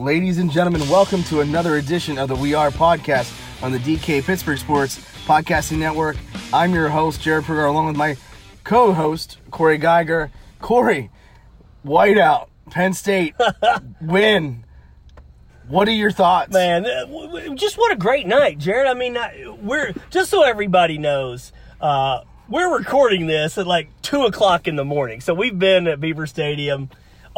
Ladies and gentlemen, welcome to another edition of the We Are podcast on the DK Pittsburgh Sports Podcasting Network. I'm your host, Jared Prugar, along with my co host, Corey Giger. Corey, whiteout, Penn State, win. What are your thoughts? Man, uh, just what a great night, Jared. I mean, we're just so everybody knows, uh, we're recording this at like two o'clock in the morning. So we've been at Beaver Stadium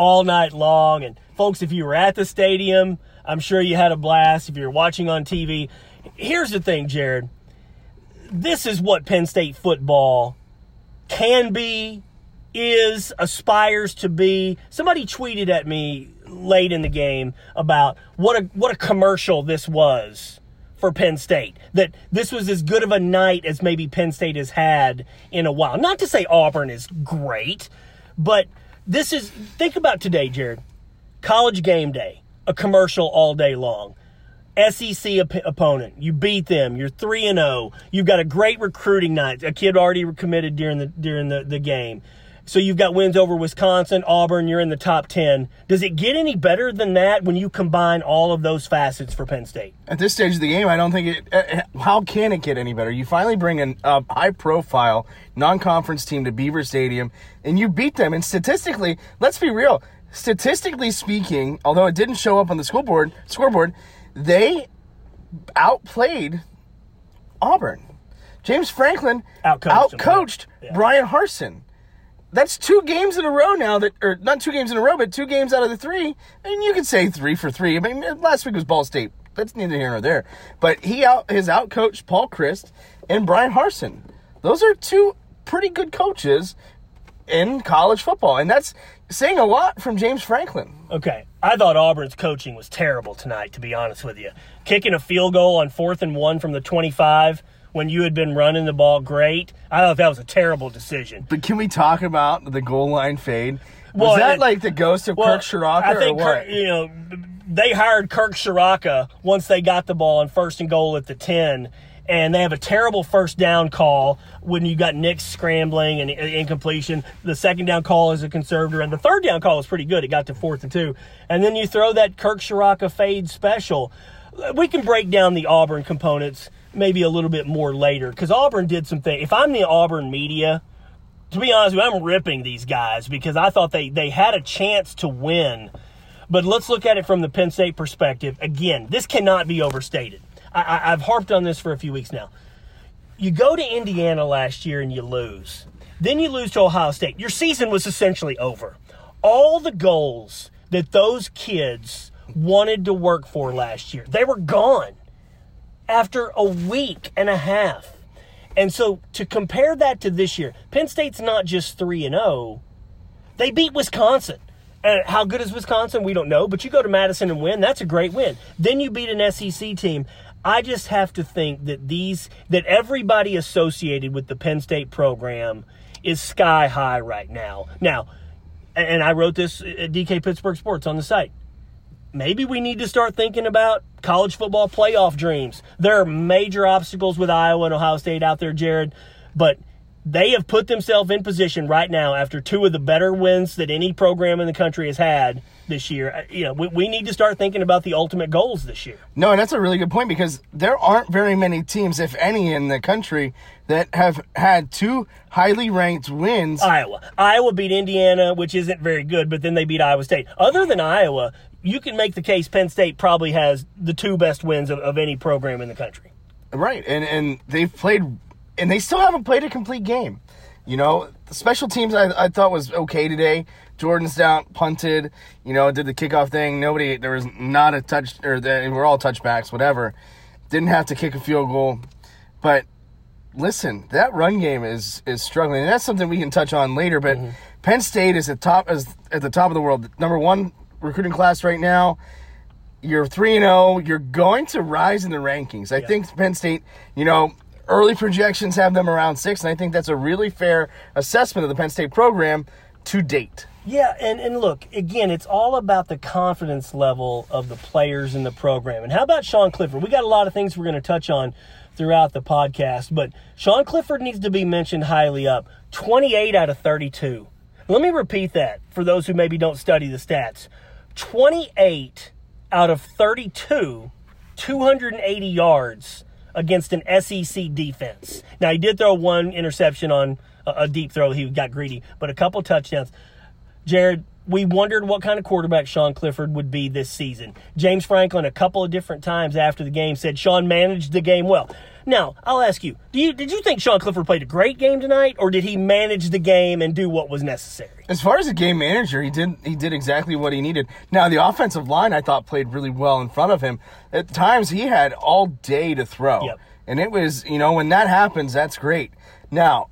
all night long. And folks, if you were at the stadium, I'm sure you had a blast. If you're watching on TV, here's the thing, Jared. This is what Penn State football can be, is, aspires to be. Somebody tweeted at me late in the game about what a what a commercial this was for Penn State. That this was as good of a night as maybe Penn State has had in a while. Not to say Auburn is great, but this is think about today, Jared. College game day, a commercial all day long. SEC op- opponent. You beat them. You're 3 and 0. You've got a great recruiting night. A kid already committed during the during the, the game. So you've got wins over Wisconsin, Auburn, you're in the top 10. Does it get any better than that when you combine all of those facets for Penn State? At this stage of the game, I don't think it. Uh, how can it get any better? You finally bring a uh, high-profile non-conference team to Beaver Stadium, and you beat them. And statistically, let's be real. Statistically speaking, although it didn't show up on the scoreboard, scoreboard, they outplayed Auburn. James Franklin Outcoached outcoached yeah. Bryan Harsin. That's two games in a row now that, or not two games in a row, but two games out of the three. And you could say three for three. I mean, last week was Ball State. That's neither here nor there. But he out his out outcoached Paul Chryst and Bryan Harsin. Those are two pretty good coaches in college football, and that's saying a lot from James Franklin. Okay. I thought Auburn's coaching was terrible tonight, to be honest with you. Kicking a field goal on fourth and one from the 25 when you had been running the ball great. I thought that was a terrible decision. But can we talk about the goal line fade? Was Well, that it- like the ghost of Well, Kirk Ciarrocca I think or what? Kirk, you know they hired Kirk Ciarrocca once they got the ball on first and goal at the ten, and they have a terrible first down call when you got Nick scrambling and incompletion. The second down call is a conservator, and the third down call is pretty good. It got to fourth and two, and then you throw that Kirk Ciarrocca fade special. We can break down the Auburn components maybe a little bit more later because Auburn did some things. If I'm the Auburn media, to be honest with you, I'm ripping these guys because I thought they, they had a chance to win. But let's look at it from the Penn State perspective. Again, this cannot be overstated. I, I've harped on this for a few weeks now. You go to Indiana last year and you lose. Then you lose to Ohio State. Your season was essentially over. All the goals that those kids wanted to work for last year, they were gone after a week and a half. And so to compare that to this year, Penn State's not just 3 and 0. They beat Wisconsin. And how good is Wisconsin? We don't know, but you go to Madison and win, that's a great win. Then you beat an SEC team. I just have to think that these that everybody associated with the Penn State program is sky high right now. Now, and I wrote this uh, at DK Pittsburgh Sports on the site maybe we need to start thinking about college football playoff dreams. There are major obstacles with Iowa and Ohio State out there, Jared, but they have put themselves in position right now after two of the better wins that any program in the country has had this year. Uh, You know, we, we need to start thinking about the ultimate goals this year. No, and that's a really good point because there aren't very many teams, if any, in the country that have had two highly ranked wins. Iowa. Iowa beat Indiana, which isn't very good, but then they beat Iowa State. Other than Iowa, you can make the case Penn State probably has the two best wins of, of any program in the country. Right, and and they've played, and they still haven't played a complete game. You know, the special teams I, I thought was okay today. Jordan Stout, punted. You know, did the kickoff thing. Nobody, there was not a touch, or they were all touchbacks, whatever. Didn't have to kick a field goal, but listen, that run game is is struggling, and that's something we can touch on later. But mm-hmm. Penn State is at top is at the top of the world, number one recruiting class right now. You're three and zero. You're going to rise in the rankings. I think Penn State, you know, early projections have them around six, and I think that's a really fair assessment of the Penn State program to date. Yeah, and, and look, again, it's all about the confidence level of the players in the program. And how about Sean Clifford? We got a lot of things we're going to touch on throughout the podcast, but Sean Clifford needs to be mentioned highly up. 28 out of 32. Let me repeat that for those who maybe don't study the stats. 28 out of 32, 280 yards against an SEC defense. Now, he did throw one interception on a, deep throw. He got greedy, but a couple touchdowns. Jared, we wondered what kind of quarterback Sean Clifford would be this season. James Franklin, a couple of different times after the game, said Sean managed the game well. Now, I'll ask you, do you did you think Sean Clifford played a great game tonight, or did he manage the game and do what was necessary? As far as a game manager, he did he did exactly what he needed. Now the offensive line I thought played really well in front of him. At times he had all day to throw. Yep. And it was, you know, when that happens, that's great. Now,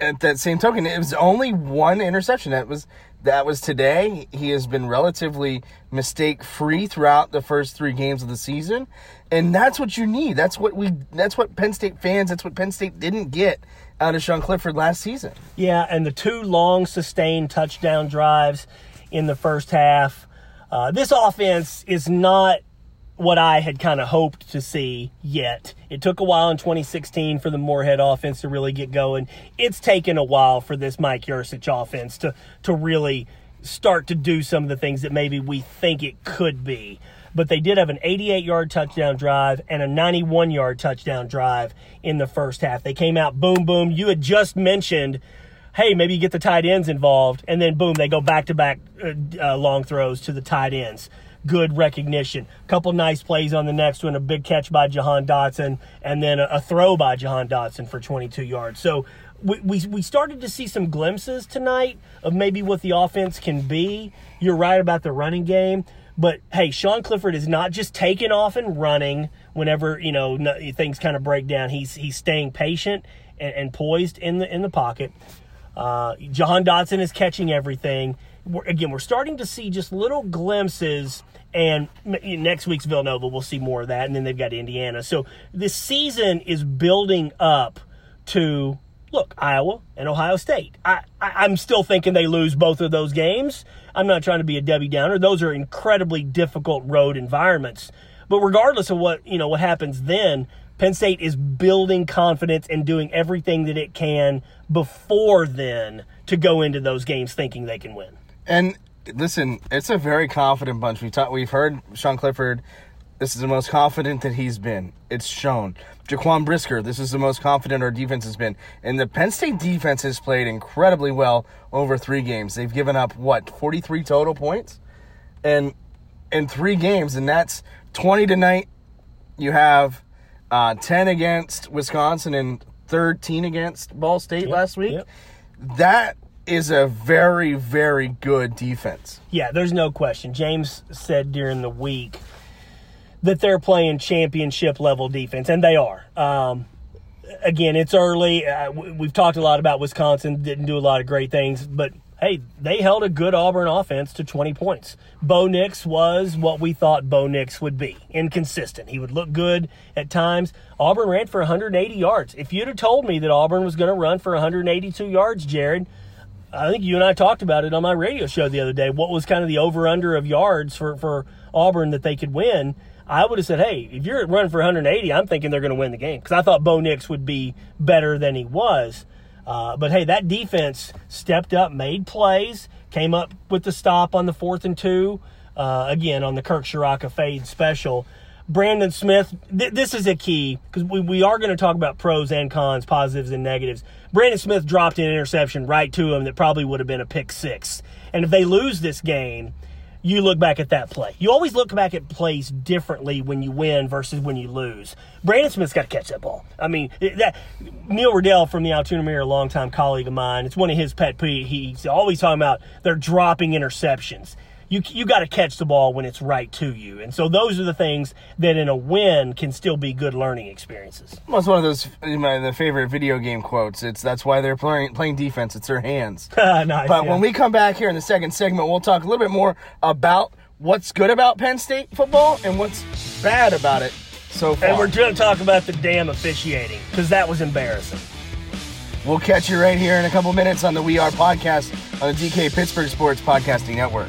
at that same token, it was only one interception. That was that was today. He has been relatively mistake free throughout the first three games of the season, and that's what you need. That's what we. That's what Penn State fans. That's what Penn State didn't get out of Sean Clifford last season. Yeah, and the two long sustained touchdown drives in the first half. Uh, this offense is not what I had kind of hoped to see yet. It took a while in 2016 for the Moorhead offense to really get going. It's taken a while for this Mike Yurcich offense to to really start to do some of the things that maybe we think it could be. But they did have an 88 yard touchdown drive and a 91 yard touchdown drive in the first half. They came out boom, boom. You had just mentioned hey, maybe you get the tight ends involved, and then boom, they go back to back long throws to the tight ends good recognition. A couple nice plays on the next one, a big catch by Jahan Dotson, and then a, throw by Jahan Dotson for 22 yards. So we, we, we started to see some glimpses tonight of maybe what the offense can be. You're right about the running game. But hey, Sean Clifford is not just taking off and running whenever you know things kind of break down. He's he's staying patient and, and poised in the in the pocket. Uh, Jahan Dotson is catching everything. We're, again, we're starting to see just little glimpses and next week's Villanova, we'll see more of that. And then they've got Indiana. So this season is building up to look Iowa and Ohio State. I, I am still thinking they lose both of those games. I'm not trying to be a Debbie Downer. Those are incredibly difficult road environments. But regardless of what you know what happens then, Penn State is building confidence and doing everything that it can before then to go into those games thinking they can win. And listen, it's a very confident bunch. We talk, we've heard Sean Clifford. This is the most confident that he's been. It's shown. Jaquan Brisker, this is the most confident our defense has been. And the Penn State defense has played incredibly well over three games. They've given up what, 43 total points? And in three games, and that's 20 tonight. You have uh, 10 against Wisconsin and 13 against Ball State Yep, last week. yep. That is a very, very good defense. Yeah, there's no question. James said during the week that they're playing championship level defense, and they are. Um, again, it's early. Uh, we've talked a lot about Wisconsin, didn't do a lot of great things, but hey, they held a good Auburn offense to 20 points. Bo Nix was what we thought Bo Nix would be inconsistent. He would look good at times. Auburn ran for 180 yards. If you'd have told me that Auburn was going to run for 182 yards, Jared, I think you and I talked about it on my radio show the other day. What was kind of the over under of yards for, for Auburn that they could win? I would have said, hey, if you're running for 180, I'm thinking they're going to win the game because I thought Bo Nix would be better than he was. Uh, but hey, that defense stepped up, made plays, came up with the stop on the fourth and two. Uh, again, on the Kirk Ciarrocca fade special. Brandon Smith, th- this is a key because we, we are going to talk about pros and cons, positives and negatives. Brandon Smith dropped an interception right to him that probably would have been a pick six. And if they lose this game, you look back at that play. You always look back at plays differently when you win versus when you lose. Brandon Smith's got to catch that ball. I mean, that Neil Rudel from the Altoona Mirror, a longtime colleague of mine, it's one of his pet peeves. He's always talking about they're dropping interceptions. You you got to catch the ball when it's right to you, and so those are the things that in a win can still be good learning experiences. Well, it's one of those my the favorite video game quotes. It's that's why they're playing playing defense. It's their hands. nice. But yeah. when we come back here in the second segment, we'll talk a little bit more about what's good about Penn State football and what's bad about it so far. and we're going to talk about the damn officiating because that was embarrassing. We'll catch you right here in a couple minutes on the We Are podcast on the DK Pittsburgh Sports Podcasting Network.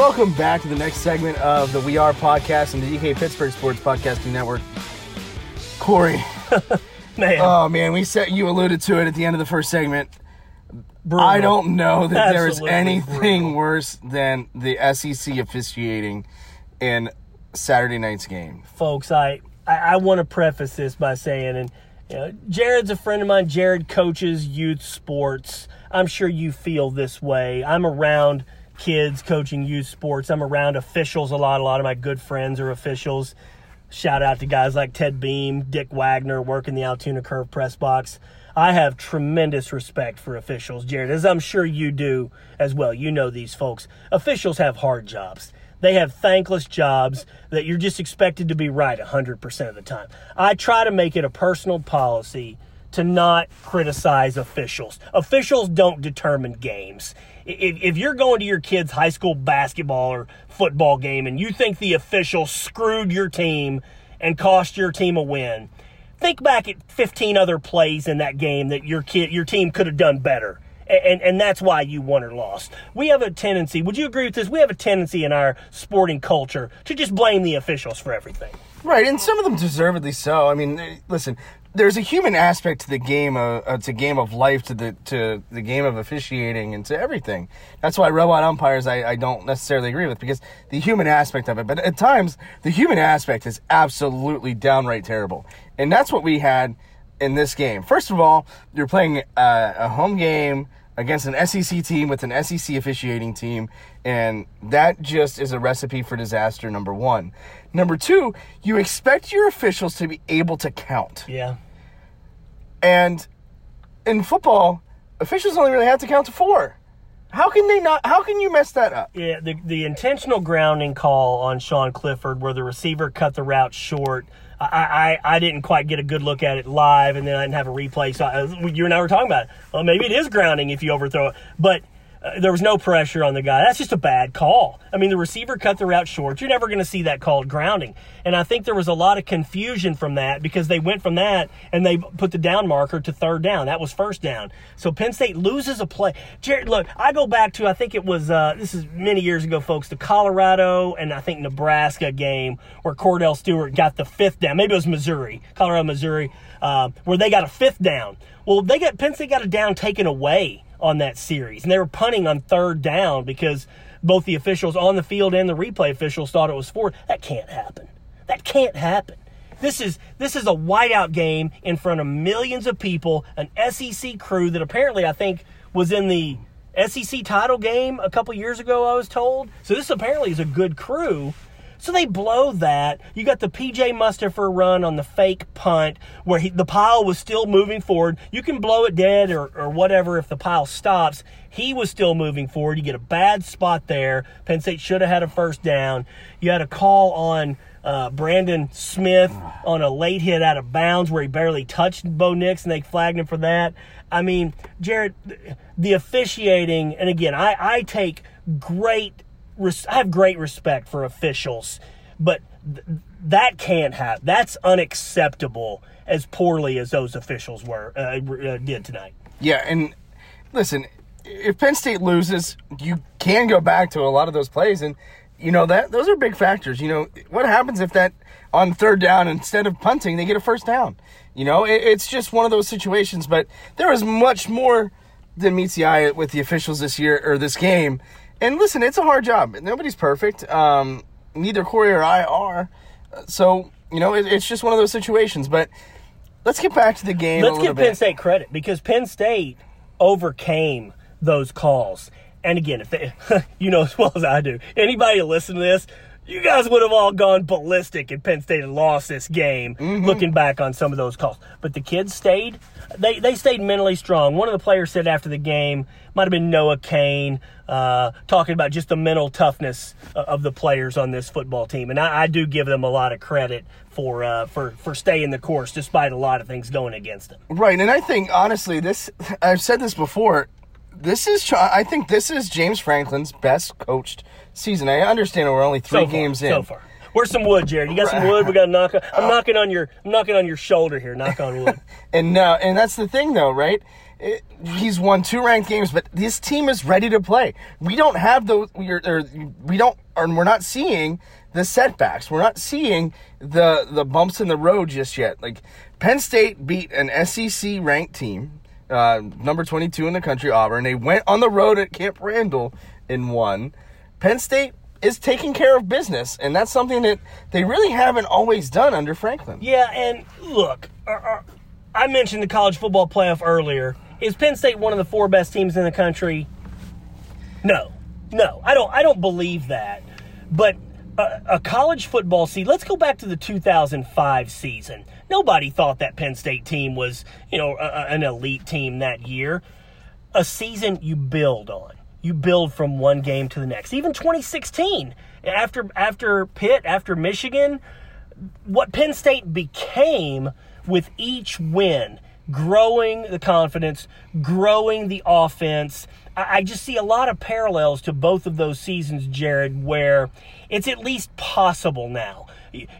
Welcome back to the next segment of the We Are podcast and the DK Pittsburgh Sports Podcasting Network. Corey, Man, oh man, we said you alluded to it at the end of the first segment. brutal. I don't know that there is Absolutely anything brutal. worse than the SEC officiating in Saturday night's game. folks, I, I, I want to preface this by saying, and you know, Jared's a friend of mine. Jared coaches youth sports. I'm sure you feel this way. I'm around kids coaching youth sports. I'm around officials a lot. A lot of my good friends are officials. Shout out to guys like Ted Beam, Dick Wagner, working the Altoona Curve press box. I have tremendous respect for officials, Jared, as I'm sure you do as well. You know these folks. Officials have hard jobs. They have thankless jobs that you're just expected to be right 100% of the time. I try to make it a personal policy to not criticize officials. Officials don't determine games. If, if you're going to your kid's high school basketball or football game and you think the official screwed your team and cost your team a win, think back at 15 other plays in that game that your kid, your team could have done better. A- And, and that's why you won or lost. We have a tendency, would you agree with this? We have a tendency in our sporting culture to just blame the officials for everything. Right, and some of them deservedly so. I mean, listen, there's a human aspect to the game. Uh, uh, to game of life, to the to the game of officiating, and to everything. That's why robot umpires I, I don't necessarily agree with because the human aspect of it. But at times, the human aspect is absolutely downright terrible, and that's what we had in this game. First of all, you're playing uh, a home game against an SEC team with an SEC officiating team, and that just is a recipe for disaster, number one. Number two, you expect your officials to be able to count. Yeah. And in football, officials only really have to count to four. How can they not? How can you mess that up? Yeah, the, the intentional grounding call on Sean Clifford, where the receiver cut the route short. I, I, I didn't quite get a good look at it live, and then I didn't have a replay. So I, you and I were talking about it. Well, maybe it is grounding if you overthrow it, but uh, there was no pressure on the guy. That's just a bad call. I mean, the receiver cut the route short. You're never going to see that called grounding. And I think there was a lot of confusion from that because they went from that and they put the down marker to third down. That was first down. So Penn State loses a play. Jared, look, I go back to I think it was uh, this is many years ago, folks. The Colorado and I think Nebraska game where Kordell Stewart got the fifth down. Maybe it was Missouri, Colorado, Missouri, uh, where they got a fifth down. Well, they got Penn State got a down taken away on that series, and they were punting on third down because both the officials on the field and the replay officials thought it was four. That can't happen. That can't happen. This is this is a whiteout game in front of millions of people, an SEC crew that apparently I think was in the SEC title game a couple years ago. I was told. So this apparently is a good crew. So they blow that. You got the PJ Mustipher run on the fake punt where he, the pile was still moving forward. You can blow it dead or, or whatever if the pile stops. He was still moving forward. You get a bad spot there. Penn State should have had a first down. You had a call on uh, Brandon Smith on a late hit out of bounds where he barely touched Bo Nix and they flagged him for that. I mean, Jared, the officiating, and again, I, I take great res- I have great respect for officials, but th- that can't happen. That's unacceptable as poorly as those officials were uh, uh, did tonight. Yeah, and listen, if Penn State loses, you can go back to a lot of those plays, and you know that those are big factors. You know what happens if that on third down instead of punting they get a first down. You know it, it's just one of those situations. But there is much more than meets the eye with the officials this year or this game. And listen, it's a hard job. Nobody's perfect. Um, neither Corey or I are. So you know it, it's just one of those situations. But let's get back to the game. Let's give Penn. State credit because Penn State overcame those calls. And again, if they, you know as well as I do, anybody listen to this, you guys would have all gone ballistic if Penn State had lost this game, looking back on some of those calls. But the kids stayed. They, they stayed mentally strong. One of the players said after the game, might have been Noah Cain, uh, talking about just the mental toughness of the players on this football team. And I, I do give them a lot of credit for, uh, for, for staying the course despite a lot of things going against them. Right, and I think honestly, this I've said this before. This is I think this is James Franklin's best coached season. I understand we're only three so far, games in. So far. Where's some wood, Jared? You got some wood? We got to knock. On, I'm knocking on your. I'm knocking on your shoulder here. Knock on wood. And now, and that's the thing, though, right? It, he's won two ranked games, but this team is ready to play. We don't have those. We're, or we don't, and we're not seeing the setbacks. We're not seeing the the bumps in the road just yet. Like Penn State beat an SEC ranked team, uh, number 22 in the country, Auburn. They went on the road at Camp Randall and won. Penn State is taking care of business, and that's something that they really haven't always done under Franklin. yeah, and look, uh, uh, I mentioned the college football playoff earlier. Is Penn State one of the four best teams in the country? No, no, I don't. I don't believe that. But a, a college football season. Let's go back to the 2005 season. Nobody thought that Penn State team was, you know, a, a- an elite team that year. A season you build on. You build from one game to the next. Even 2016, after after Pitt, after Michigan, what Penn State became with each win, growing the confidence, growing the offense. I, I just see a lot of parallels to both of those seasons, Jared, where it's at least possible now.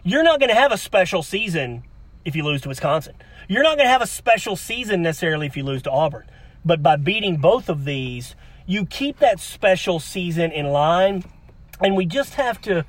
You're not going to have a special season if you lose to Wisconsin. You're not going to have a special season necessarily if you lose to Auburn. But by beating both of these, you keep that special season in line. And we just have to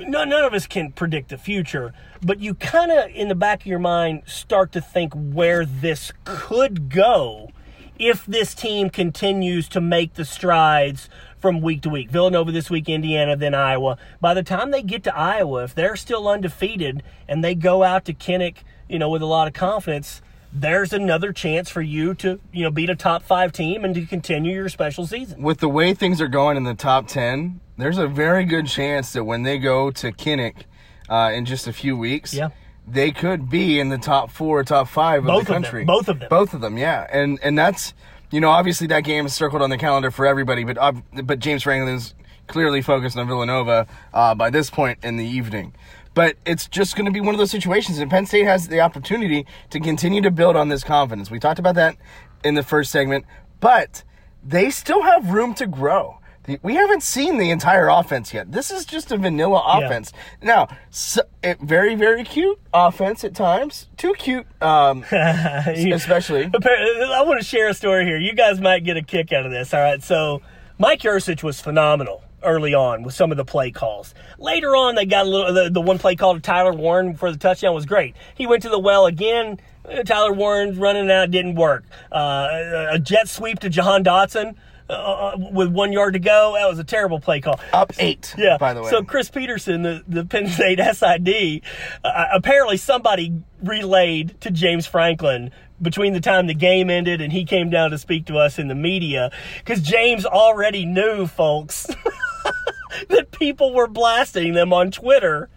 no, none of us can predict the future, but you kind of, in the back of your mind, start to think where this could go if this team continues to make the strides from week to week. Villanova this week, Indiana, then Iowa. By the time they get to Iowa, if they're still undefeated and they go out to Kinnick, you know, with a lot of confidence, there's another chance for you to, you know, beat a top five team and to continue your special season. with the way things are going in the top 10, there's a very good chance that when they go to Kinnick uh, in just a few weeks, Yeah. they could be in the top four, top five Both of of the them. country. Both of them. Both of them, yeah. And and that's, you know, obviously that game is circled on the calendar for everybody, but ob- but James Franklin's clearly focused on Villanova uh, by this point in the evening. But it's just going to be one of those situations, and Penn State has the opportunity to continue to build on this confidence. We talked about that in the first segment, but they still have room to grow. We haven't seen the entire offense yet. This is just a vanilla Yeah. offense. Now, so, it, very, very cute offense at times. Too cute, um, especially. I want to share a story here. You guys might get a kick out of this. All right. So Mike Yurcich was phenomenal early on with some of the play calls. Later on, they got a little, the, the one play call to Tyler Warren for the touchdown was great. He went to the well again. Uh, Tyler Warren's running out didn't work. Uh, a jet sweep to Jahan Dotson. Uh, with one yard to go, that was a terrible play call. Up eight, Yeah. by the way. So Chris Peterson, the, the Penn State SID, uh, apparently somebody relayed to James Franklin between the time the game ended and he came down to speak to us in the media because James already knew, folks, that people were blasting them on Twitter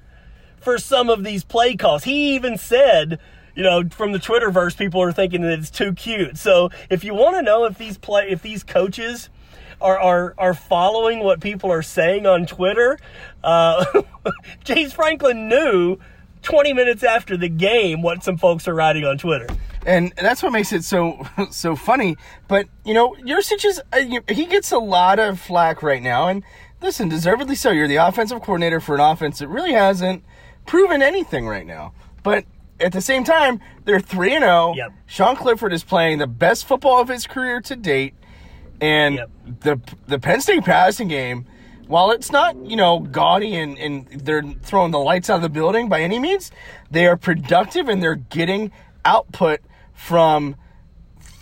for some of these play calls. He even said, you know, from the Twitterverse, people are thinking that it's too cute. So if you want to know if these play, if these coaches are are are following what people are saying on Twitter, uh, James Franklin knew 20 minutes after the game what some folks are writing on Twitter. And that's what makes it so so funny. But you know, Yurcich is uh, he gets a lot of flack right now, and listen, deservedly so. You're the offensive coordinator for an offense that really hasn't proven anything right now. But at the same time, they're three and zero. Sean Clifford is playing the best football of his career to date, and Yep. the the Penn State passing game. While it's not, you know, gaudy and, and they're throwing the lights out of the building by any means, they are productive and they're getting output from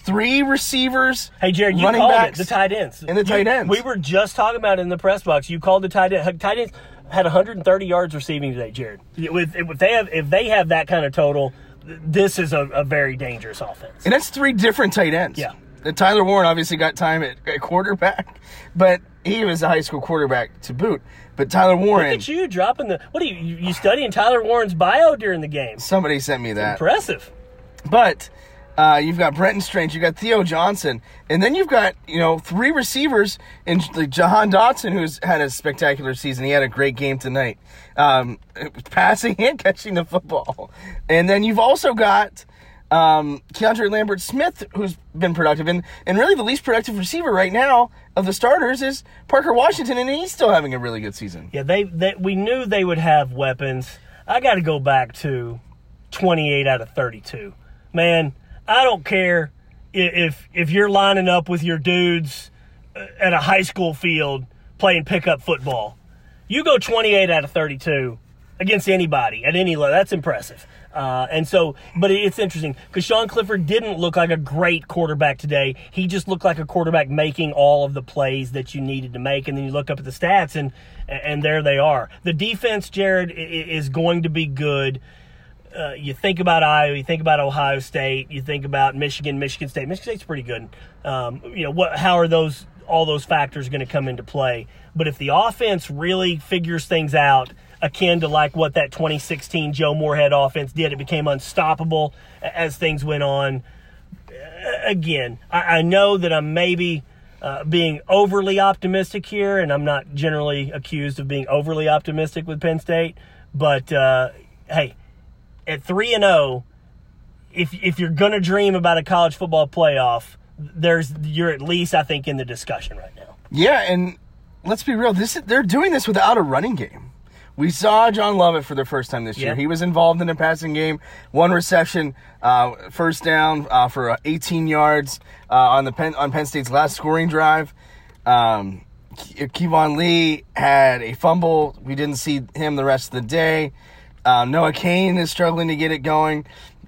three receivers, Hey Jared, you running called backs, it the tight ends and the tight You- ends. We were just talking about it in the press box. You called the tight end. Uh, tight ends had 130 yards receiving today, Jared. With if they have if they have that kind of total, this is a, a very dangerous offense. and that's three different tight ends. Yeah. The Tyler Warren obviously got time at, at quarterback, but he was a high school quarterback to boot. But Tyler Warren, Look at you dropping the. What are you? You you studying Tyler Warren's bio during the game? somebody sent me that. Impressive. But uh, you've got Brenton Strange, you've got Theo Johnson, and then you've got you know three receivers in like Jahan Dotson, who's had a spectacular season. He had a great game tonight, um, passing and catching the football. And then you've also got um, Keandre Lambert Smith, who's been productive, and and really the least productive receiver right now of the starters is Parker Washington, and he's still having a really good season. Yeah, they, that we knew they would have weapons. I got to go back to 28 out of 32. Man, I don't care if if you're lining up with your dudes uh, at a high school field playing pickup football. You go 28 out of 32 against anybody at any level. That's impressive. Uh, and so, but it's interesting because Sean Clifford didn't look like a great quarterback today. He just looked like a quarterback making all of the plays that you needed to make. And then you look up at the stats, and and there they are. The defense, Jared, is going to be good. Uh, you think about Iowa, you think about Ohio State, you think about Michigan, Michigan State. Michigan State's pretty good. Um, you know what? How are those all those factors going to come into play? But if the offense really figures things out, akin to like what that 2016 Joe Moorhead offense did, it became unstoppable as things went on. Again, I, I know that I'm maybe. Uh, being overly optimistic here, and I'm not generally accused of being overly optimistic with Penn State, but uh, hey, at three and zero, if if you're gonna dream about a college football playoff, there's you're at least I think in the discussion right now. Yeah, and let's be real. This is, they're doing this without a running game. We saw John Lovett for the first time this year. Yeah. He was involved in a passing game, one reception, uh, first down uh, for uh, 18 yards uh, on the Penn, on Penn State's last scoring drive. Um, Keyvone Lee had a fumble. We didn't see him the rest of the day. Um, Noah Cain is struggling to get it going.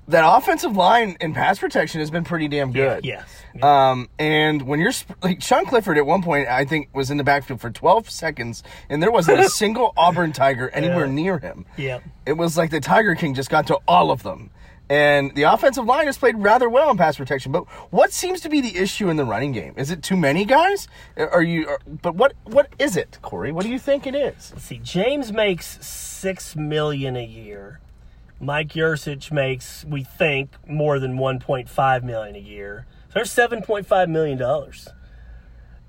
That offensive line and pass protection has been pretty damn good. Yes. Um, and when you're like Sean Clifford at one point, I think was in the backfield for 12 seconds, and there wasn't a single Auburn Tiger anywhere Yeah. near him. Yeah. It was like the Tiger King just got to all of them. And the offensive line has played rather well in pass protection. But what seems to be the issue in the running game? Is it too many guys? Are you? Are, but what what is it, Corey? What do you think it is? Let's see, James makes six million a year. Mike Yurcich makes, we think, more than 1.5 million a year. So there's 7.5 million dollars.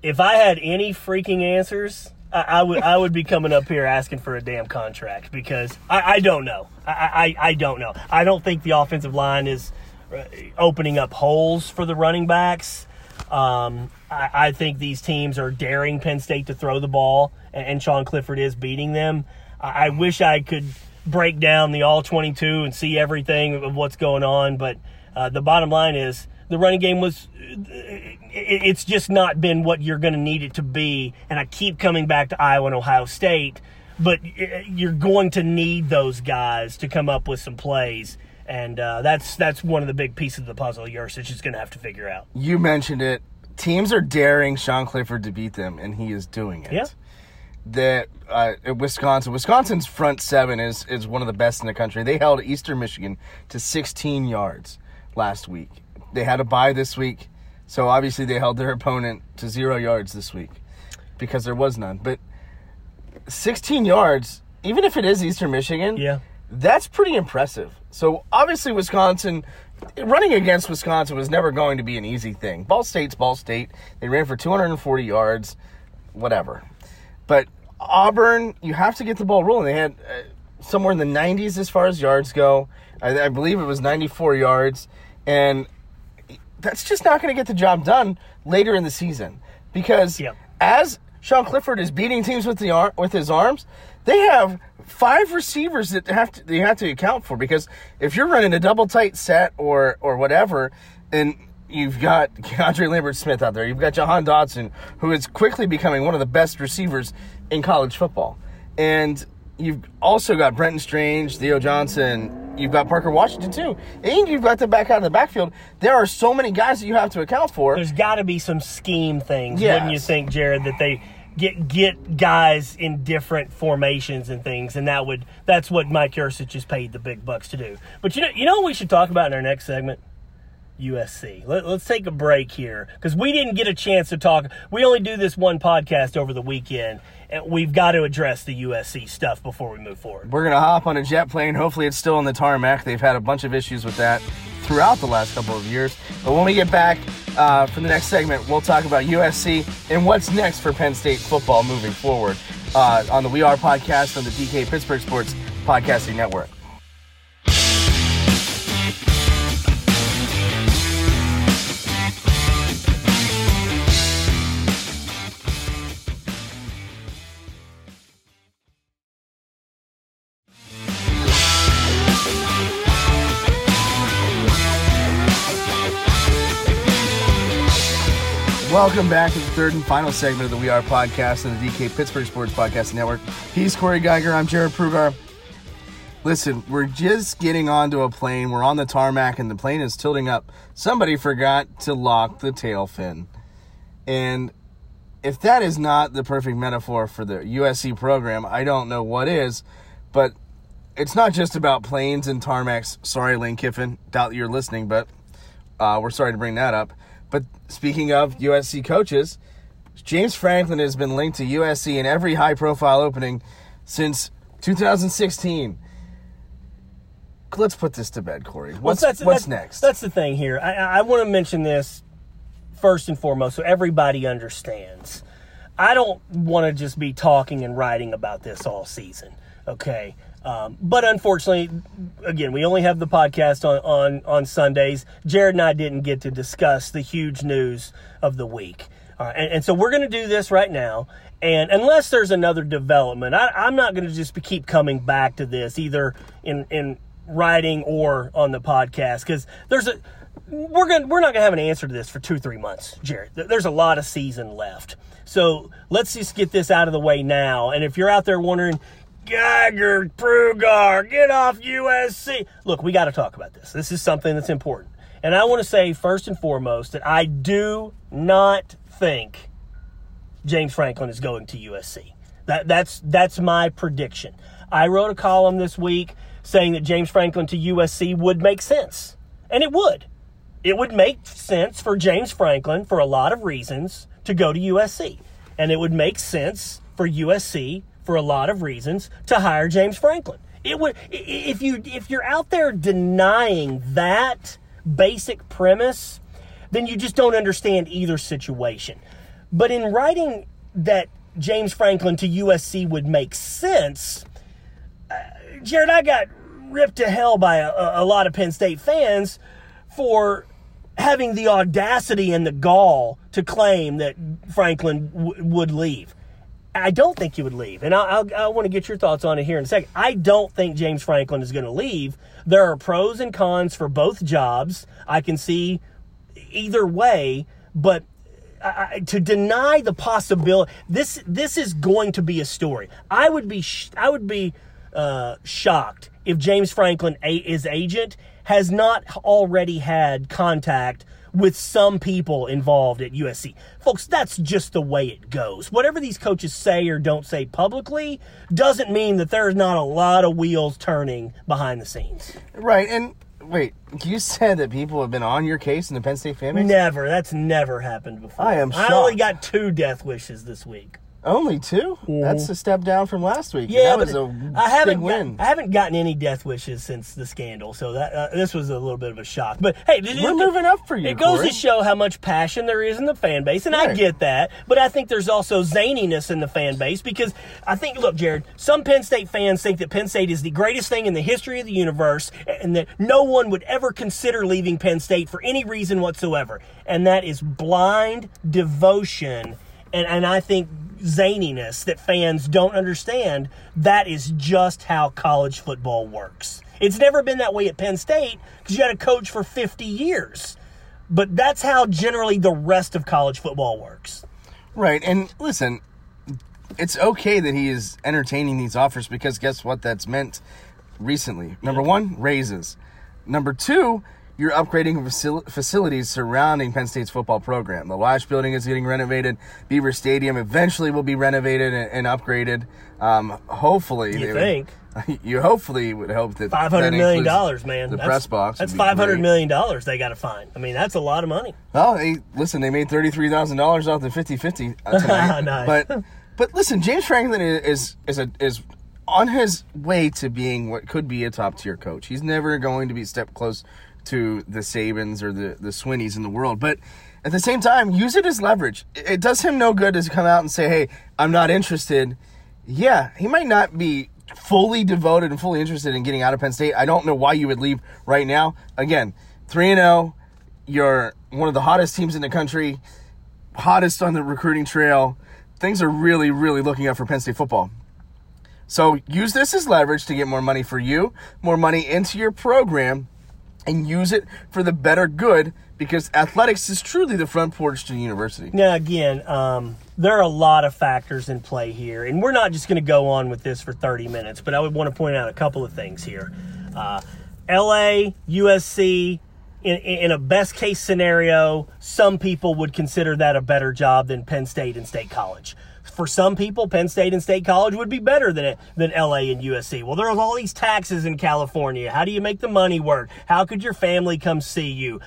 If I had any freaking answers, I, I would I would be coming up here asking for a damn contract because I, I don't know. I, I I don't know. I don't think the offensive line is uh, opening up holes for the running backs. Um, I, I think these teams are daring Penn State to throw the ball, and, and Sean Clifford is beating them. I, I wish I could break down the all 22 and see everything of what's going on, but uh, the bottom line is the running game was, it's just not been what you're going to need it to be. And I keep coming back to Iowa and Ohio State, but you're going to need those guys to come up with some plays. And uh, that's that's one of the big pieces of the puzzle Yurcich is going to have to figure out. You mentioned it. Teams are daring Sean Clifford to beat them, and he is doing it. Yeah. that uh, Wisconsin, Wisconsin's front seven is is one of the best in the country. They held Eastern Michigan to 16 yards last week. They had a bye this week, so obviously they held their opponent to zero yards this week because there was none. But 16 yards, even if it is Eastern Michigan, Yeah. that's pretty impressive. So obviously Wisconsin running against Wisconsin was never going to be an easy thing. Ball State's Ball State. They ran for 240 yards, whatever. But Auburn, you have to get the ball rolling. They had uh, somewhere in the 90s as far as yards go. I, I believe it was 94 yards, and that's just not going to get the job done later in the season. Because Yep. as Sean Clifford is beating teams with the ar- with his arms, they have five receivers that have to they have to account for. Because if you're running a double tight set or or whatever, and you've got Andre Lambert Smith out there, you've got Jahan Dotson, who is quickly becoming one of the best receivers in college football, and you've also got Brenton Strange, Theo Johnson. You've got Parker Washington too, and you've got them back out of the backfield. There are so many guys that you have to account for. There's got to be some scheme things, Yes. wouldn't you think, Jared? That they get get guys in different formations and things, and that would that's what Mike Yurcich is paid the big bucks to do. But you know, you know what we should talk about in our next segment? USC. Let, us take a break here because we didn't get a chance to talk. We only do this one podcast over the weekend, and we've got to address the USC stuff before we move forward. We're gonna hop on a jet plane. Hopefully, it's still on the tarmac. They've had a bunch of issues with that throughout the last couple of years. But when we get back uh, for the next segment, we'll talk about USC and what's next for Penn State football moving forward uh, on the We Are podcast on the DK Pittsburgh Sports Podcasting Network. Welcome back to the third and final segment of the We Are podcast on the DK Pittsburgh Sports Podcast Network. He's Corey Giger. I'm Jared Prugar. Listen, we're just getting onto a plane. We're on the tarmac and the plane is tilting up. Somebody forgot to lock the tail fin. And if that is not the perfect metaphor for the USC program, I don't know what is. But it's not just about planes and tarmacs. Sorry, Lane Kiffin. Doubt you're listening, but uh, we're sorry to bring that up. But speaking of USC coaches, James Franklin has been linked to USC in every high profile opening since 2016. Let's put this to bed, Corey. What's, Well, that's, what's that's- next? That's the thing here. I, I want to mention this first and foremost so everybody understands. I don't want to just be talking and writing about this all season, okay? Um, but unfortunately, again, we only have the podcast on, on, on Sundays. Jared and I didn't get to discuss the huge news of the week. Right, and, and so we're going to do this right now. And unless there's another development, I, I'm not going to just keep coming back to this either in, in writing or on the podcast because there's a we're going to we're not gonna have an answer to this for two three months, Jared. There's a lot of season left, so let's just get this out of the way now. And if you're out there wondering, Giger, Prugar, get off USC. Look, we got to talk about this. This is something that's important, and I want to say first and foremost that I do not think James Franklin is going to USC. That that's that's my prediction. I wrote a column this week saying that James Franklin to USC would make sense. And it would. It would make sense for James Franklin for a lot of reasons to go to USC. And it would make sense for USC for a lot of reasons to hire James Franklin. It would if you if you're out there denying that basic premise, then you just don't understand either situation. But in writing that James Franklin to USC would make sense, uh, Jared, I got ripped to hell by a, a lot of Penn State fans for having the audacity and the gall to claim that Franklin w- would leave. I don't think he would leave, and I, I'll, I want to get your thoughts on it here in a second. I don't think James Franklin is going to leave. There are pros and cons for both jobs. I can see either way, but I- to deny the possibility this this is going to be a story. I would be sh- I would be uh, shocked if James Franklin, a- his agent, has not already had contact with some people involved at USC. Folks, that's just the way it goes. Whatever these coaches say or don't say publicly doesn't mean that there's not a lot of wheels turning behind the scenes. right. And wait, you said that people have been on your case in the Penn State fan base? Never. That's never happened before. I am I only got two death wishes this week. Only 2 That's a step down from last week. Yeah, that was a I haven't big win. got- I haven't gotten any death wishes since the scandal, so that uh, this was a little bit of a shock. But hey, We're it- moving up for you, It goes Corey. to show how much passion there is in the fan base, and I get that. But I think there's also zaniness in the fan base because I think, look, Jared, some Penn State fans think that Penn State is the greatest thing in the history of the universe, and that no one would ever consider leaving Penn State for any reason whatsoever, and that is blind devotion, and and I think zaniness that fans don't understand. That is just how college football works. It's never been that way at Penn State because you had a coach for 50 years. But that's how generally the rest of college football works. Right. And listen, it's okay that he is entertaining these offers because guess what that's meant recently? Number one, raises. Number two, you're upgrading facil- facilities surrounding Penn State's football program. The Lasch building is getting renovated. Beaver Stadium eventually will be renovated and, and upgraded. Um, hopefully, You they would- think? you hopefully would hope that Five hundred million dollars, man. The That's- press box. That's five hundred million dollars they got to find. I mean, that's a lot of money. Well, they listen. They made thirty three thousand dollars off the 50-50 uh, tonight. Nice. But but listen, James Franklin is is a is on his way to being what could be a top tier coach. He's never going to be a step close to the Sabans or the the Swinneys in the world, but. At the same time, use it as leverage. It it does him no good to come out and say, "Hey, I'm not interested." Yeah, he might not be fully devoted and fully interested in getting out of Penn State. I don't know why you would leave right now. Again, 3 and 0, you're one of the hottest teams in the country, hottest on the recruiting trail. Things are really, really looking up for Penn State football. So use this as leverage to get more money for you, more money into your program, and use it for the better good because athletics is truly the front porch to the university. Now, again, um, there are a lot of factors in play here, and we're not just going to go on with this for 30 minutes, but I would want to point out a couple of things here. Uh, LA, USC, in, in a best case scenario, some people would consider that a better job than Penn State and State College. For some people, Penn State and State College would be better than than LA and USC. Well, there's all these taxes in California. How do you make the money work? How could your family come see you?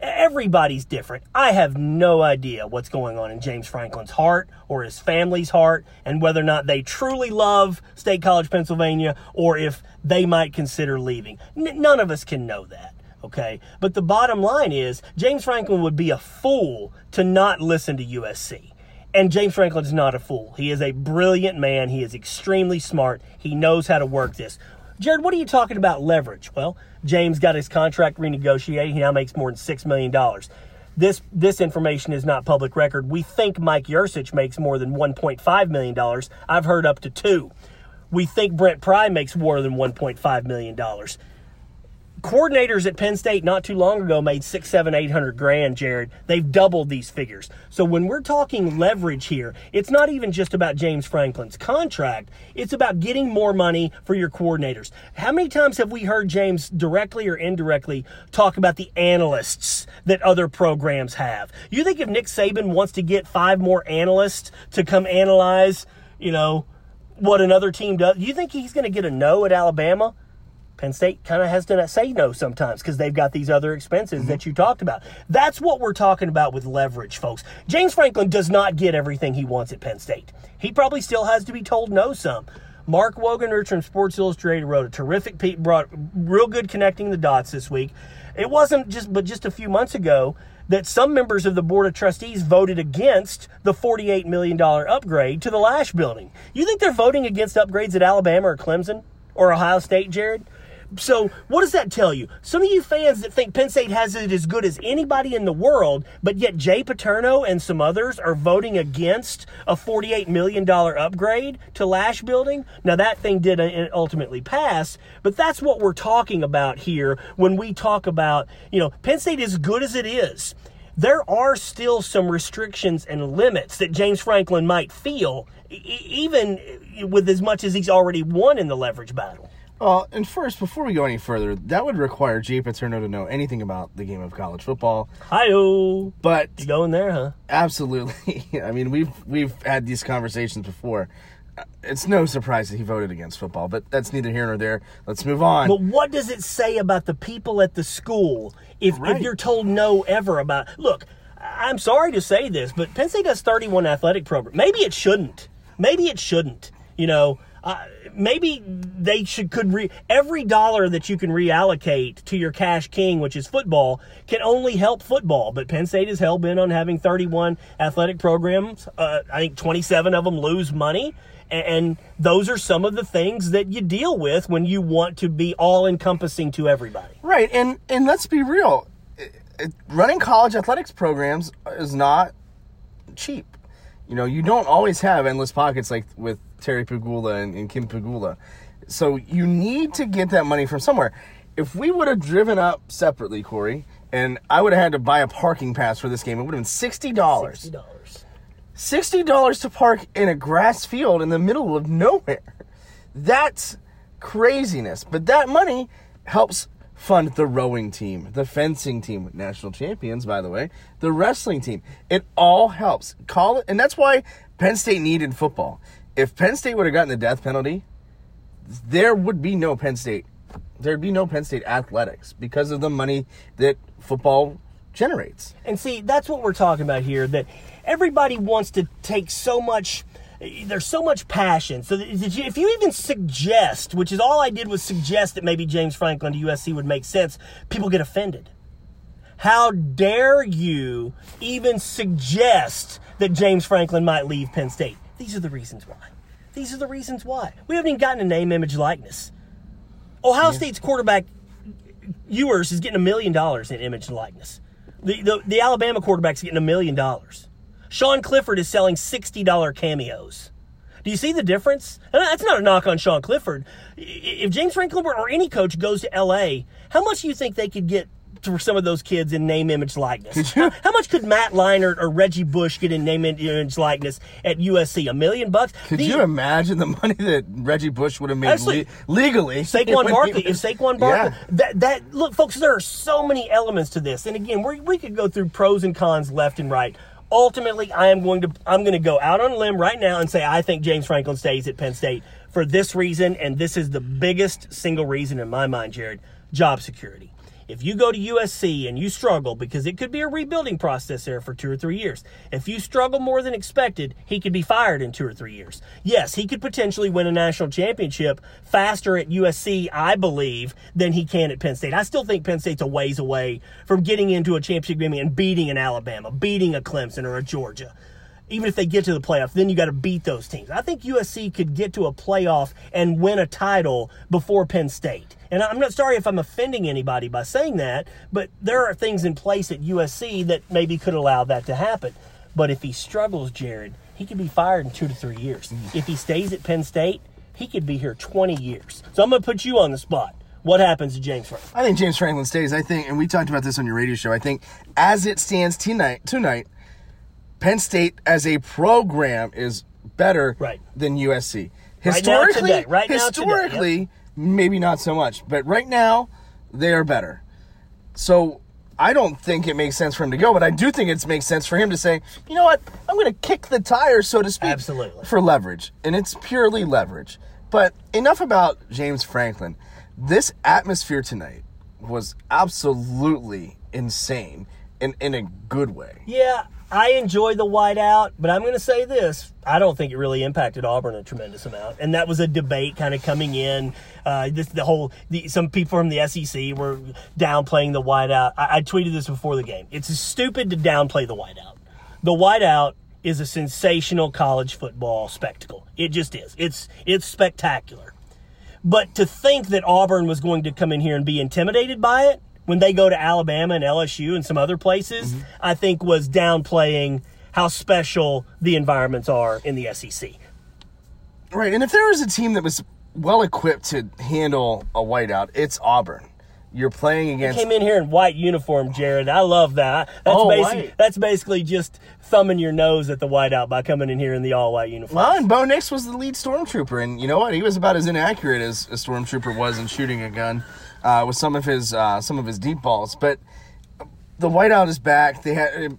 Everybody's different. I have no idea what's going on in James Franklin's heart or his family's heart, and whether or not they truly love State College, Pennsylvania, or if they might consider leaving. N- none of us can know that okay? But the bottom line is James Franklin would be a fool to not listen to USC. And James Franklin is not a fool. He is a brilliant man. He is extremely smart. He knows how to work this. Jared, what are you talking about leverage? Well, James got his contract renegotiated. He now makes more than $6 million. This, this information is not public record. We think Mike Yurcich makes more than $1.5 million. I've heard up to two. We think Brent Pry makes more than $1.5 million coordinators at Penn State not too long ago made six, seven, eight hundred grand, Jared. They've doubled these figures. So when we're talking leverage here, it's not even just about James Franklin's contract. It's about getting more money for your coordinators. How many times have we heard James directly or indirectly talk about the analysts that other programs have? You think if Nick Saban wants to get five more analysts to come analyze, you know, what another team does, you think he's going to get a no at Alabama? Penn State kind of has to say no sometimes because they've got these other expenses that mm-hmm. you talked about. That's what we're talking about with leverage, folks. James Franklin does not get everything he wants at Penn State. He probably still has to be told no some. Mark Wogenrich from Sports Illustrated wrote a terrific piece, brought real good connecting the dots this week. It wasn't just, but just a few months ago, that some members of the Board of Trustees voted against the $48 million upgrade to the Lasch building. You think they're voting against upgrades at Alabama or Clemson or Ohio State, Jared? So, what does that tell you? Some of you fans that think Penn State has it as good as anybody in the world, but yet Jay Paterno and some others are voting against a $48 million upgrade to Lasch Building. Now, that thing did uh, ultimately pass, but that's what we're talking about here when we talk about, you know, Penn State is good as it is. There are still some restrictions and limits that James Franklin might feel, even with as much as he's already won in the leverage battle. Well, and first, before we go any further, that would require Jay Paterno to know anything about the game of college football. Hi-oh. But You going there, huh? absolutely, I mean, we've we've had these conversations before. Uh, It's no surprise that he voted against football, but that's neither here nor there. Let's move on. But what does it say about the people at the school if, Right. if you're told no ever about look, I'm sorry to say this, but Penn State has 31 athletic programs. Maybe it shouldn't. Maybe it shouldn't. You know, uh, maybe they should could re, every dollar that you can reallocate to your cash king, which is football, can only help football. But Penn State is hell bent on having 31 athletic programs. Uh, I think 27 of them lose money. And those are some of the things that you deal with when you want to be all encompassing to everybody. Right, and and let's be real, running college athletics programs is not cheap. You know, you don't always have endless pockets like with Terry Pegula and, and Kim Pegula. So you need to get that money from somewhere. If we would have driven up separately, Corey, and I would have had to buy a parking pass for this game, it would have been sixty dollars. $60. Sixty dollars to park in a grass field in the middle of nowhere. That's craziness. But that money helps fund the rowing team, the fencing team, national champions, by the way, the wrestling team. It all helps. Call it, and that's why Penn State needed football. If Penn State would have gotten the death penalty, there would be no Penn State. There'd be no Penn State athletics because of the money that football generates. And see, that's what we're talking about here. That everybody wants to take so much. There's so much passion. So if you even suggest, which is all I did was suggest that maybe James Franklin to USC would make sense, people get offended. How dare you even suggest that James Franklin might leave Penn State? These are the reasons why. These are the reasons why. We haven't even gotten a name, image, likeness. Ohio State's quarterback Ewers is getting a million dollars in image and likeness. The, the, the Alabama quarterback's getting a million dollars. Sean Clifford is selling $60 cameos. Do you see the difference? And that's not a knock on Sean Clifford. If James Franklin or any coach goes to LA, how much do you think they could get for some of those kids in name, image, likeness? How, how much could Matt Leinart or Reggie Bush get in name, image, likeness at USC? A million bucks? Could The- you imagine the money that Reggie Bush would have made le- legally? Saquon Barkley. If Saquon Barkley, Yeah. that that look, folks, there are so many elements to this, and again, we we could go through pros and cons left and right. Ultimately, I am going to I'm going to go out on a limb right now and say I think James Franklin stays at Penn State for this reason, and this is the biggest single reason in my mind, Jared: job security. If you go to USC and you struggle, because it could be a rebuilding process there for two or three years, if you struggle more than expected, he could be fired in two or three years. Yes, he could potentially win a national championship faster at USC, I believe, than he can at Penn State. I still think Penn State's a ways away from getting into a championship game and beating an Alabama, beating a Clemson or a Georgia even if they get to the playoff, then you got to beat those teams. I think USC could get to a playoff and win a title before Penn State. And I'm not sorry if I'm offending anybody by saying that, but there are things in place at USC that maybe could allow that to happen. But if he struggles, Jared, he could be fired in two to three years. Mm. If he stays at Penn State, he could be here 20 years. So I'm going to put you on the spot. What happens to James Franklin? I think James Franklin stays. I think, and we talked about this on your radio show. I think as it stands tonight, tonight, Penn State as a program is better Right. than USC. Right now, Historically. Right now, today, yep. historically, maybe not so much, but right now they are better. So I don't think it makes sense for him to go, but I do think it makes sense for him to say, you know what, I'm going to kick the tires, so to speak, Absolutely. for leverage, and it's purely leverage. But enough about James Franklin. This atmosphere tonight was absolutely insane in in a good way. Yeah, I enjoy the whiteout, but I'm going to say this: I don't think it really impacted Auburn a tremendous amount, and that was a debate kind of coming in. Uh, this the whole the, some people from the SEC were downplaying the whiteout. I, I tweeted this before the game. It's stupid to downplay the whiteout. The whiteout is a sensational college football spectacle. It just is. It's it's spectacular. But to think that Auburn was going to come in here and be intimidated by it when they go to Alabama and LSU and some other places, mm-hmm. I think was downplaying how special the environments are in the SEC. Right, and if there was a team that was well equipped to handle a whiteout, it's Auburn. You're playing against Came in here in white uniform, Jared. I love that. That's Oh, basically white. that's basically just thumbing your nose at the whiteout by coming in here in the all white uniform. Well, and Bo Nix was the lead stormtrooper, and you know what? He was about as inaccurate as a stormtrooper was in shooting a gun uh, with some of his uh, some of his deep balls. But the whiteout is back. They had uh,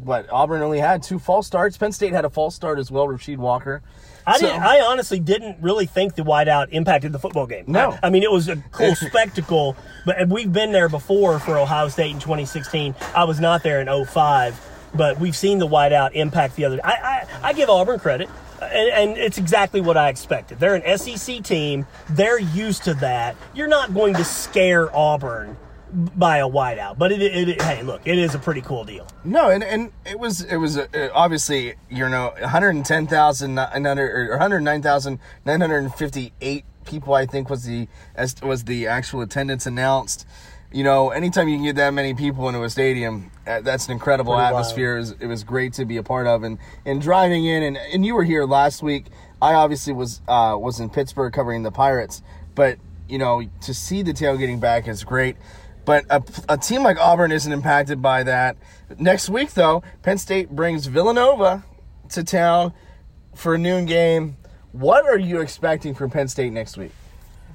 what? Auburn only had two false starts. Penn State had a false start as well. Rasheed Walker. I So- I honestly didn't really think the whiteout impacted the football game. No. I, I mean it was a cool spectacle, but we've been there before for Ohio State in 2016. I was not there in 05, but we've seen the whiteout impact the other. I I, I give Auburn credit, and, and it's exactly what I expected. They're an SEC team. They're used to that. You're not going to scare Auburn by a whiteout, but it, it, it hey look, it is a pretty cool deal. No, and, and it was it was uh, obviously you know 110,900 or 109,958 people I think was the as was the actual attendance announced. You know, anytime you can get that many people into a stadium, uh, that's an incredible Pretty atmosphere. It was, it was great to be a part of, and and driving in and and you were here last week. I obviously was uh, was in Pittsburgh covering the Pirates, but you know to see the tailgating back is great. But a, a team like Auburn isn't impacted by that. Next week, though, Penn State brings Villanova to town for a noon game. What are you expecting from Penn State next week?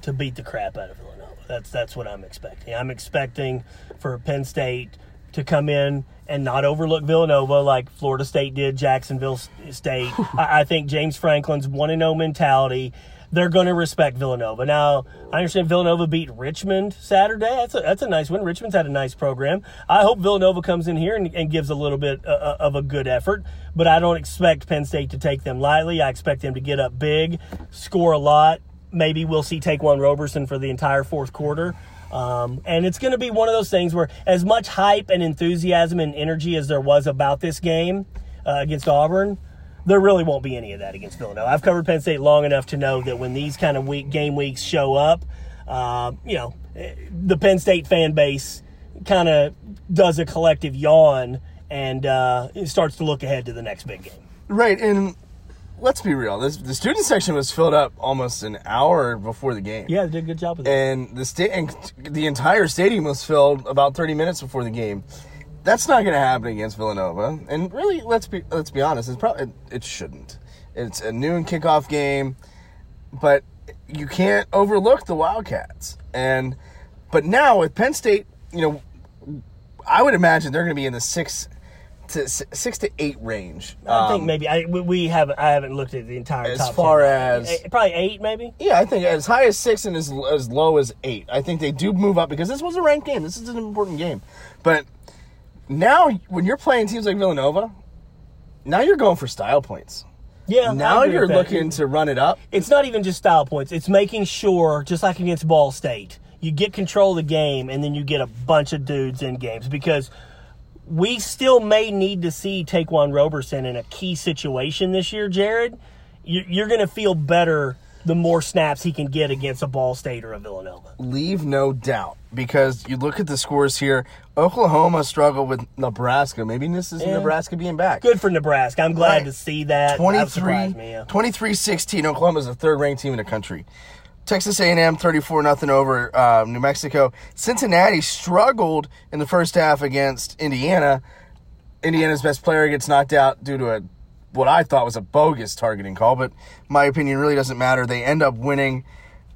to beat the crap out of Villanova. That's that's what I'm expecting. I'm expecting for Penn State to come in and not overlook Villanova like Florida State did Jacksonville State. I, I think James Franklin's one and zero mentality. They're going to respect Villanova. Now, I understand Villanova beat Richmond Saturday. That's a, that's a nice win. Richmond's had a nice program. I hope Villanova comes in here and, and gives a little bit uh, uh, of a good effort, but I don't expect Penn State to take them lightly. I expect them to get up big, score a lot. Maybe we'll see Ta'Quan Roberson for the entire fourth quarter. Um, and it's going to be one of those things where, as much hype and enthusiasm and energy as there was about this game uh, against Auburn, there really won't be any of that against Villanova. I've covered Penn State long enough to know that when these kind of week game weeks show up, uh, you know, the Penn State fan base kind of does a collective yawn and uh, starts to look ahead to the next big game. Right, and let's be real. This, the student section was filled up almost an hour before the game. Yeah, they did a good job with that. and the sta- and the entire stadium was filled about 30 minutes before the game. That's not going to happen against Villanova. And really, let's be let's be honest. It's probably it, it shouldn't. It's a noon kickoff game, but you can't overlook the Wildcats. And but now with Penn State, you know, I would imagine they're going to be in the six to six to eight range. I think Um, maybe I we- we haven't I haven't looked at the entire time. As far 10. as- Eh, probably eight maybe. Yeah, I think as high as six and as, as low as eight. I think they do move up because this was a ranked game. This is an important game. But now, when you're playing teams like Villanova, now you're going for style points. Yeah. Now you're looking to run it up. It's not even just style points. It's making sure, just like against Ball State, you get control of the game and then you get a bunch of dudes in games because we still may need to see Ta'Quan Roberson in a key situation this year, Jared. You- You're going to feel better the more snaps he can get against a Ball State or a Villanova. Leave no doubt because you look at the scores here. Oklahoma struggled with Nebraska. Maybe this is Yeah. Nebraska being back. Good for Nebraska. I'm glad Right. to see that. That 23, surprised me, yeah. 23-16. Oklahoma's the third ranked team in the country. Texas A&M 34 nothing over uh, New Mexico. Cincinnati struggled in the first half against Indiana. Indiana's best player gets knocked out due to a what I thought was a bogus targeting call, but my opinion really doesn't matter. They end up winning.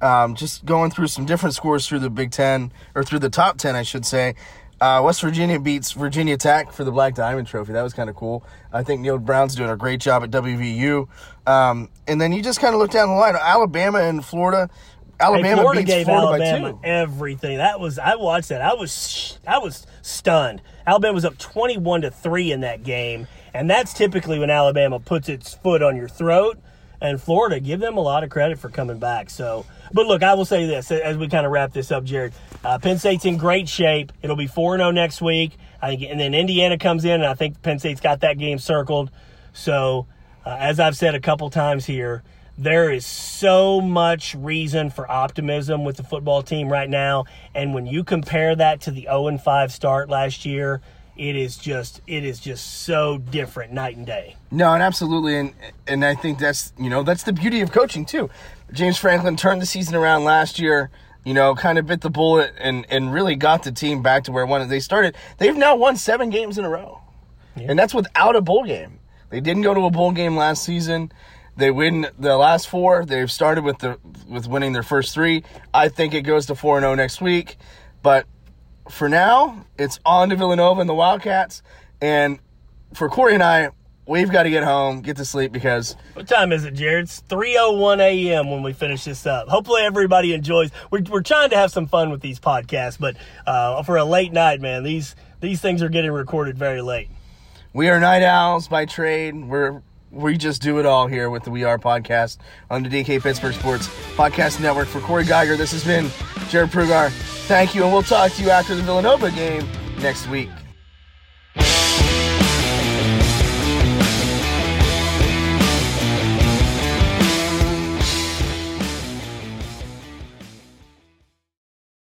Um, just going through some different scores through the Big Ten or through the top ten, I should say. Uh, West Virginia beats Virginia Tech for the Black Diamond Trophy. That was kind of cool. I think Neal Brown's doing a great job at WVU. Um, and then you just kind of look down the line. Alabama and Florida. Alabama Hey, Florida beats gave Florida Alabama by two. everything. That was I watched that. I was, I was stunned. Alabama was up twenty-one to three in that game, and that's typically when Alabama puts its foot on your throat. And Florida, give them a lot of credit for coming back. So, but look, I will say this as we kind of wrap this up, Jared. Uh, Penn State's in great shape. It'll be four zero next week. I think, and then Indiana comes in, and I think Penn State's got that game circled. So, uh, as I've said a couple times here, there is so much reason for optimism with the football team right now. And when you compare that to the 0 and 5 start last year, it is just it is just so different night and day. No, and absolutely, and and I think that's you know that's the beauty of coaching too. James Franklin turned the season around last year. You know, kind of bit the bullet and and really got the team back to where one they started. They've now won seven games in a row, and that's without a bowl game. They didn't go to a bowl game last season. They win the last four. They've started with the with winning their first three. I think it goes to four and zero next week, but for now, it's on to Villanova and the Wildcats. And for Corey and I, we've got to get home, get to sleep because What time is it, Jared? It's 3:01 a.m. when we finish this up. Hopefully, everybody enjoys. We're, we're trying to have some fun with these podcasts, but uh, for a late night, man, these these things are getting recorded very late. we are night owls by trade. We're we just do it all here with the We Are podcast on the DK Pittsburgh Sports Podcast Network. For Corey Giger, this has been Jared Prugar. Thank you, and we'll talk to you after the Villanova game next week.